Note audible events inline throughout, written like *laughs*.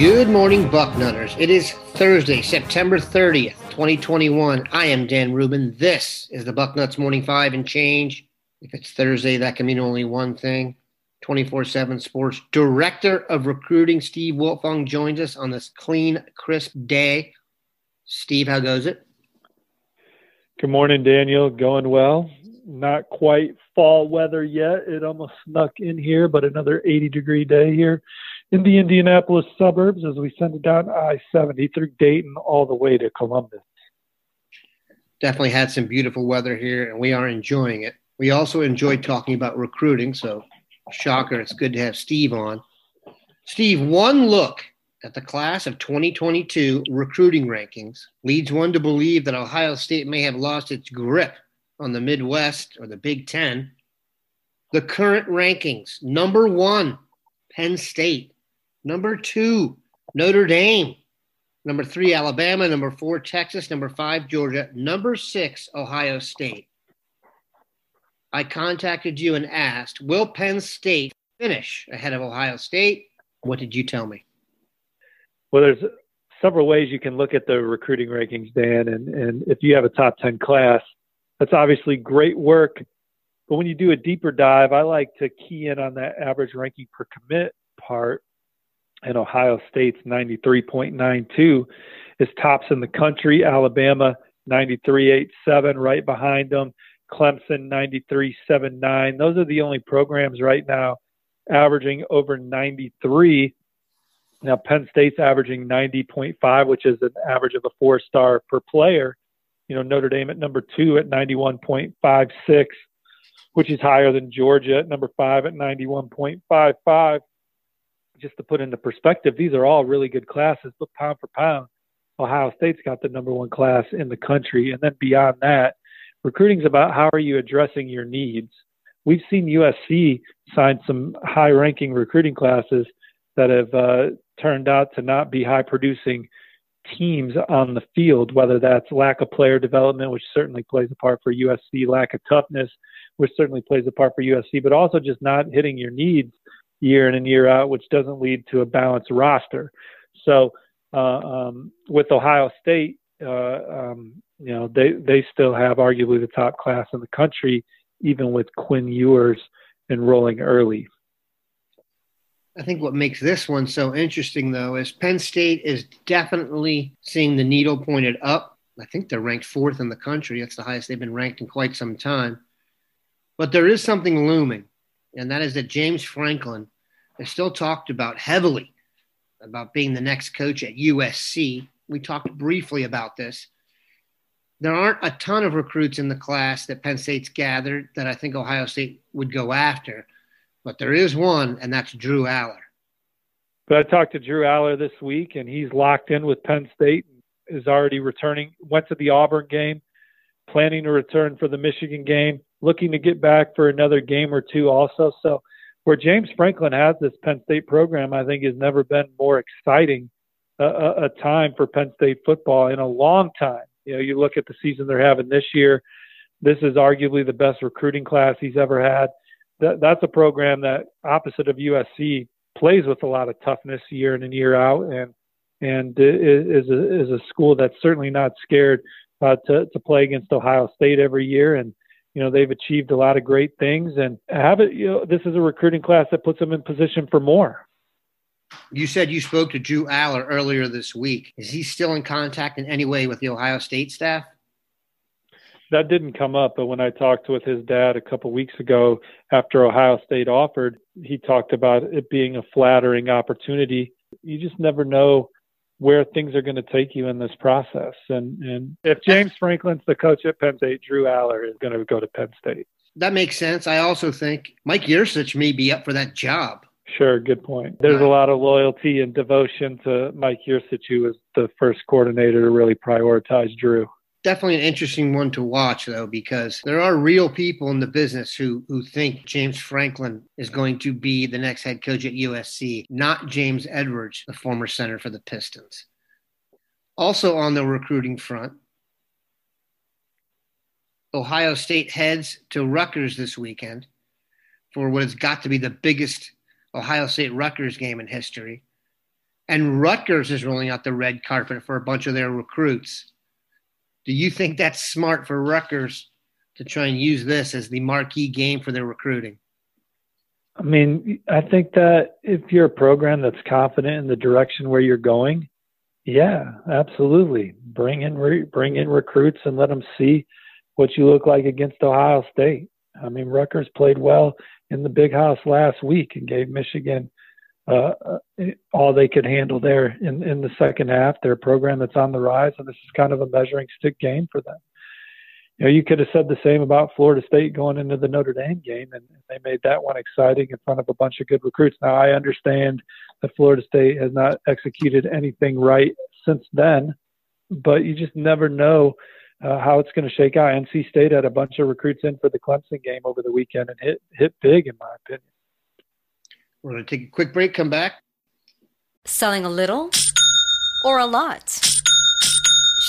Good morning, Bucknutters. It is Thursday, September 30th, 2021. I am Dan Rubin. This is the Bucknuts Morning Five and Change. If it's Thursday, that can mean only one thing 24 7 Sports Director of Recruiting, Steve Wiltfong, joins us on this clean, crisp day. Steve, how goes it? Good morning, Daniel. Going well. Not quite fall weather yet. It almost snuck in here, but another 80 degree day here in the Indianapolis suburbs as we send it down I 70 through Dayton all the way to Columbus. Definitely had some beautiful weather here, and we are enjoying it. We also enjoyed talking about recruiting, so shocker, it's good to have Steve on. Steve, one look at the class of 2022 recruiting rankings leads one to believe that Ohio State may have lost its grip on the Midwest or the Big Ten. The current rankings number one, Penn State. Number two, Notre Dame. Number three, Alabama. Number four, Texas. Number five, Georgia. Number six, Ohio State. I contacted you and asked, will Penn State finish ahead of Ohio State? What did you tell me? Well, there's several ways you can look at the recruiting rankings, Dan. And, and if you have a top 10 class, that's obviously great work. But when you do a deeper dive, I like to key in on that average ranking per commit part and Ohio State's 93.92 is tops in the country. Alabama 93.87 right behind them. Clemson 93.79. Those are the only programs right now averaging over 93. Now Penn State's averaging 90.5, which is an average of a four star per player. You know Notre Dame at number two at 91.56, which is higher than Georgia at number five at 91.55 just to put into perspective, these are all really good classes, but pound for pound, Ohio State's got the number one class in the country. And then beyond that, recruiting's about how are you addressing your needs. We've seen USC sign some high ranking recruiting classes that have uh, turned out to not be high producing teams on the field, whether that's lack of player development, which certainly plays a part for USC, lack of toughness, which certainly plays a part for USC, but also just not hitting your needs year in and year out, which doesn't lead to a balanced roster. So uh, um, with Ohio State, uh, um, you know, they they still have arguably the top class in the country, even with Quinn Ewers enrolling early. I think what makes this one so interesting, though, is Penn State is definitely seeing the needle pointed up. I think they're ranked fourth in the country. That's the highest they've been ranked in quite some time. But there is something looming and that is that James Franklin is still talked about heavily about being the next coach at USC. We talked briefly about this. There aren't a ton of recruits in the class that Penn State's gathered that I think Ohio State would go after, but there is one, and that's Drew Allar. But I talked to Drew Allar this week, and he's locked in with Penn State. And is already returning. Went to the Auburn game, planning to return for the Michigan game looking to get back for another game or two also. So where James Franklin has this Penn State program, I think has never been more exciting a, a time for Penn State football in a long time. You know, you look at the season they're having this year. This is arguably the best recruiting class he's ever had. That, that's a program that, opposite of USC, plays with a lot of toughness year in and year out, and and is a, is a school that's certainly not scared uh, to to play against Ohio State every year. And you know they've achieved a lot of great things, and have it. You know, this is a recruiting class that puts them in position for more. You said you spoke to Drew Allar earlier this week. Is he still in contact in any way with the Ohio State staff? That didn't come up, but when I talked with his dad a couple weeks ago after Ohio State offered, he talked about it being a flattering opportunity. You just never know where things are going to take you in this process. And and if James Franklin's the coach at Penn State, Drew Allar is going to go to Penn State. That makes sense. I also think Mike Yurcich may be up for that job. Sure, good point. There's a lot of loyalty and devotion to Mike Yurcich, who was the first coordinator to really prioritize Drew. Definitely an interesting one to watch, though, because there are real people in the business who who think James Franklin is going to be the next head coach at USC, not James Edwards, the former center for the Pistons. Also on the recruiting front, Ohio State heads to Rutgers this weekend for what has got to be the biggest Ohio State Rutgers game in history. And Rutgers is rolling out the red carpet for a bunch of their recruits. Do you think that's smart for Rutgers to try and use this as the marquee game for their recruiting? I mean, I think that if you're a program that's confident in the direction where you're going, yeah, absolutely. Bring in re- bring in recruits and let them see what you look like against Ohio State. I mean, Rutgers played well in the big house last week and gave Michigan uh, uh, all they could handle there in, in the second half. Their program that's on the rise, and this is kind of a measuring stick game for them. You know, you could have said the same about Florida State going into the Notre Dame game, and they made that one exciting in front of a bunch of good recruits. Now, I understand that Florida State has not executed anything right since then, but you just never know uh, how it's going to shake out. NC State had a bunch of recruits in for the Clemson game over the weekend and hit hit big, in my opinion. We're going to take a quick break. Come back. Selling a little or a lot.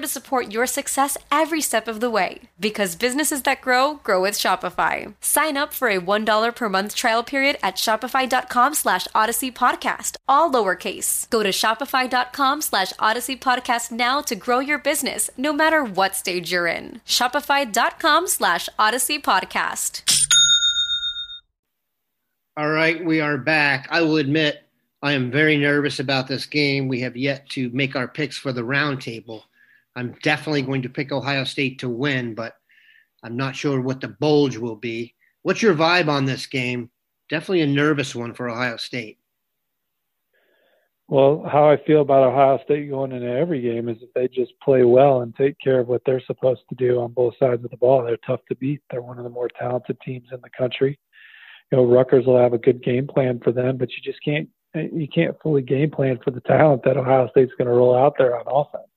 to support your success every step of the way. Because businesses that grow, grow with Shopify. Sign up for a $1 per month trial period at shopify.com slash odyssey podcast, all lowercase. Go to shopify.com slash odyssey podcast now to grow your business, no matter what stage you're in. Shopify.com slash odyssey podcast. All right, we are back. I will admit I am very nervous about this game. We have yet to make our picks for the roundtable. I'm definitely going to pick Ohio State to win, but I'm not sure what the bulge will be. What's your vibe on this game? Definitely a nervous one for Ohio State. Well, how I feel about Ohio State going into every game is if they just play well and take care of what they're supposed to do on both sides of the ball, they're tough to beat. They're one of the more talented teams in the country. You know, Rutgers will have a good game plan for them, but you just can't you can't fully game plan for the talent that Ohio State's going to roll out there on offense.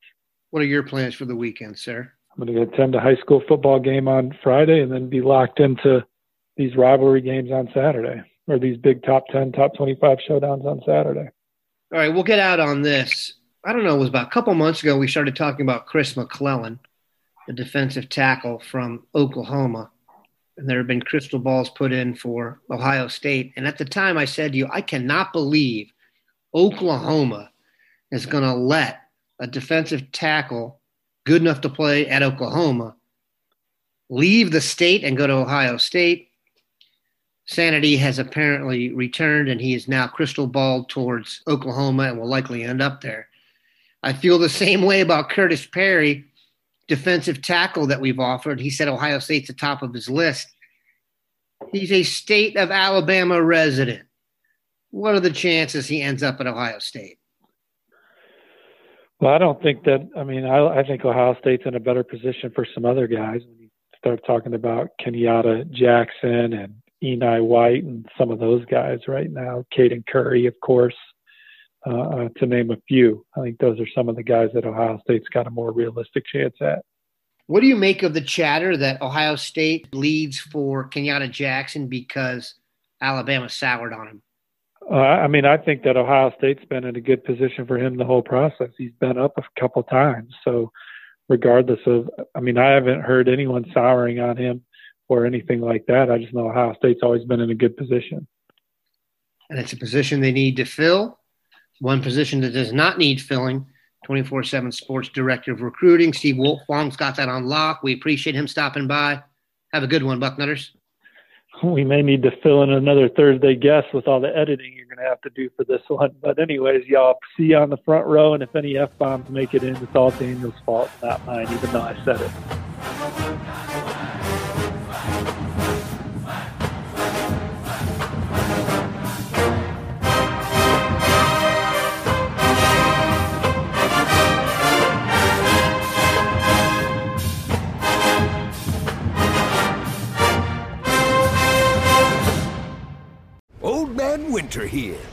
What are your plans for the weekend, sir? I'm going to attend a high school football game on Friday and then be locked into these rivalry games on Saturday or these big top 10, top 25 showdowns on Saturday. All right, we'll get out on this. I don't know, it was about a couple months ago we started talking about Chris McClellan, the defensive tackle from Oklahoma. And there have been crystal balls put in for Ohio State. And at the time I said to you, I cannot believe Oklahoma is going to let a defensive tackle good enough to play at Oklahoma, leave the state and go to Ohio State. Sanity has apparently returned and he is now crystal balled towards Oklahoma and will likely end up there. I feel the same way about Curtis Perry, defensive tackle that we've offered. He said Ohio State's the top of his list. He's a state of Alabama resident. What are the chances he ends up at Ohio State? Well, I don't think that. I mean, I, I think Ohio State's in a better position for some other guys. When you start talking about Kenyatta Jackson and Enai White and some of those guys right now, Caden Curry, of course, uh, uh, to name a few. I think those are some of the guys that Ohio State's got a more realistic chance at. What do you make of the chatter that Ohio State leads for Kenyatta Jackson because Alabama soured on him? Uh, I mean, I think that Ohio State's been in a good position for him the whole process. He's been up a couple times, so regardless of, I mean, I haven't heard anyone souring on him or anything like that. I just know Ohio State's always been in a good position. And it's a position they need to fill. One position that does not need filling 24 7 sports director of recruiting. Steve Wiltfong's got that on lock. We appreciate him stopping by. Have a good one, Bucknutters. *laughs* We may need to fill in another Thursday guest with all the editing you're going to have to do for this one. But, anyways, y'all see you on the front row. And if any F bombs make it in, it's all Daniel's fault, not mine, even though I said it.